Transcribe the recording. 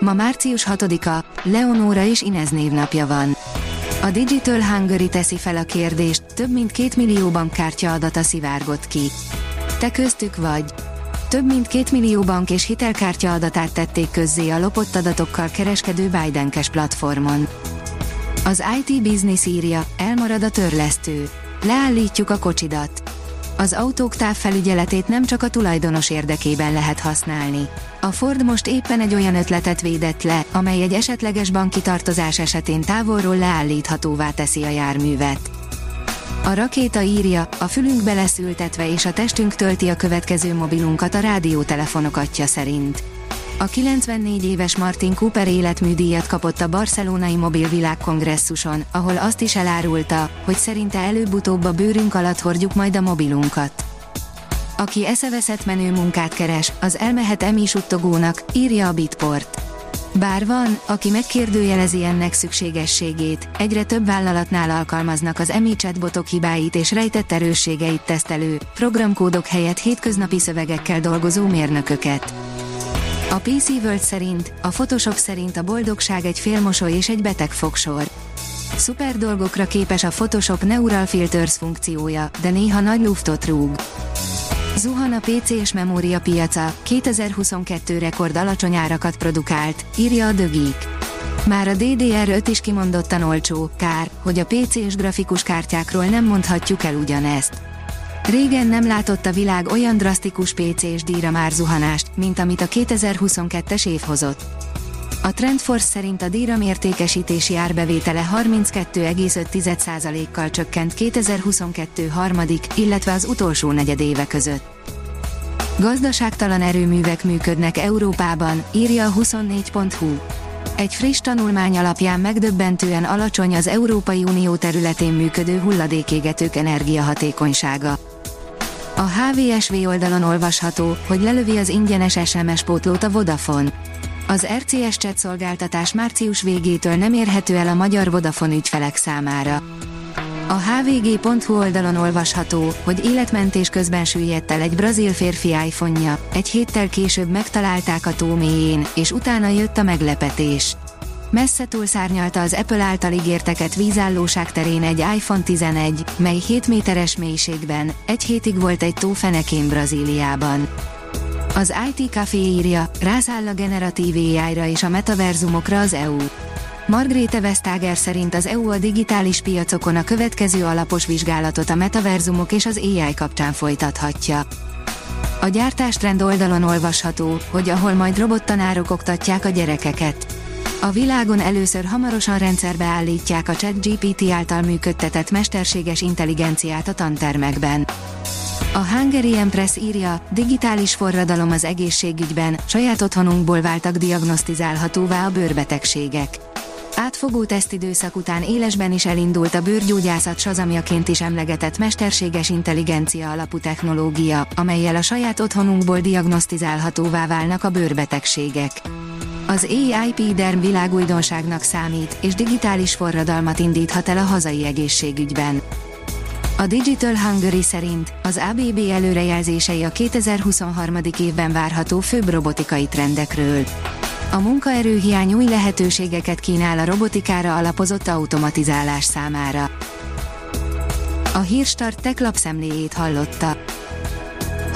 Ma március 6-a, Leonóra és Inez névnapja van. A Digital Hungary teszi fel a kérdést, több mint két millió bankkártya adata szivárgott ki. Te köztük vagy. Több mint két millió bank és hitelkártya adatát tették közzé a lopott adatokkal kereskedő Bidenkes platformon. Az IT Business írja, elmarad a törlesztő. Leállítjuk a kocsidat az autók távfelügyeletét nem csak a tulajdonos érdekében lehet használni. A Ford most éppen egy olyan ötletet védett le, amely egy esetleges banki tartozás esetén távolról leállíthatóvá teszi a járművet. A rakéta írja, a fülünk beleszültetve és a testünk tölti a következő mobilunkat a rádiótelefonok atya szerint. A 94 éves Martin Cooper életműdíjat kapott a barcelonai mobilvilágkongresszuson, ahol azt is elárulta, hogy szerinte előbb-utóbb a bőrünk alatt hordjuk majd a mobilunkat. Aki eszeveszett menő munkát keres, az elmehet emi suttogónak, írja a Bitport. Bár van, aki megkérdőjelezi ennek szükségességét, egyre több vállalatnál alkalmaznak az EMI chatbotok hibáit és rejtett erősségeit tesztelő, programkódok helyett hétköznapi szövegekkel dolgozó mérnököket. A PC World szerint, a Photoshop szerint a boldogság egy félmosoly és egy beteg fogsor. Szuper dolgokra képes a Photoshop Neural Filters funkciója, de néha nagy luftot rúg. Zuhan a PC és memória piaca, 2022 rekord alacsony árakat produkált, írja a Geek. Már a DDR5 is kimondottan olcsó, kár, hogy a PC és grafikus kártyákról nem mondhatjuk el ugyanezt. Régen nem látott a világ olyan drasztikus PC és díjra már zuhanást, mint amit a 2022-es év hozott. A Trendforce szerint a díram értékesítési árbevétele 32,5%-kal csökkent 2022 harmadik, illetve az utolsó negyedéve között. Gazdaságtalan erőművek működnek Európában, írja a 24.hu. Egy friss tanulmány alapján megdöbbentően alacsony az Európai Unió területén működő hulladékégetők energiahatékonysága. A HVSV oldalon olvasható, hogy lelövi az ingyenes SMS pótlót a Vodafone. Az RCS chat szolgáltatás március végétől nem érhető el a magyar Vodafone ügyfelek számára. A hvg.hu oldalon olvasható, hogy életmentés közben süllyedt el egy brazil férfi iPhone-ja, egy héttel később megtalálták a tó és utána jött a meglepetés. Messze túlszárnyalta az Apple által ígérteket vízállóság terén egy iPhone 11, mely 7 méteres mélységben, egy hétig volt egy tó fenekén Brazíliában. Az IT Café írja, rászáll a generatív AI-ra és a metaverzumokra az EU. Margréte Vestager szerint az EU a digitális piacokon a következő alapos vizsgálatot a metaverzumok és az AI kapcsán folytathatja. A gyártástrend oldalon olvasható, hogy ahol majd robottanárok oktatják a gyerekeket. A világon először hamarosan rendszerbe állítják a ChatGPT által működtetett mesterséges intelligenciát a tantermekben. A Hungary Empress írja, digitális forradalom az egészségügyben, saját otthonunkból váltak diagnosztizálhatóvá a bőrbetegségek. Átfogó tesztidőszak után élesben is elindult a bőrgyógyászat sazamjaként is emlegetett mesterséges intelligencia alapú technológia, amelyel a saját otthonunkból diagnosztizálhatóvá válnak a bőrbetegségek. Az AIP derm világújdonságnak számít, és digitális forradalmat indíthat el a hazai egészségügyben. A Digital Hungary szerint az ABB előrejelzései a 2023. évben várható főbb robotikai trendekről. A munkaerőhiány új lehetőségeket kínál a robotikára alapozott automatizálás számára. A Hírstart tech lapszemléjét hallotta.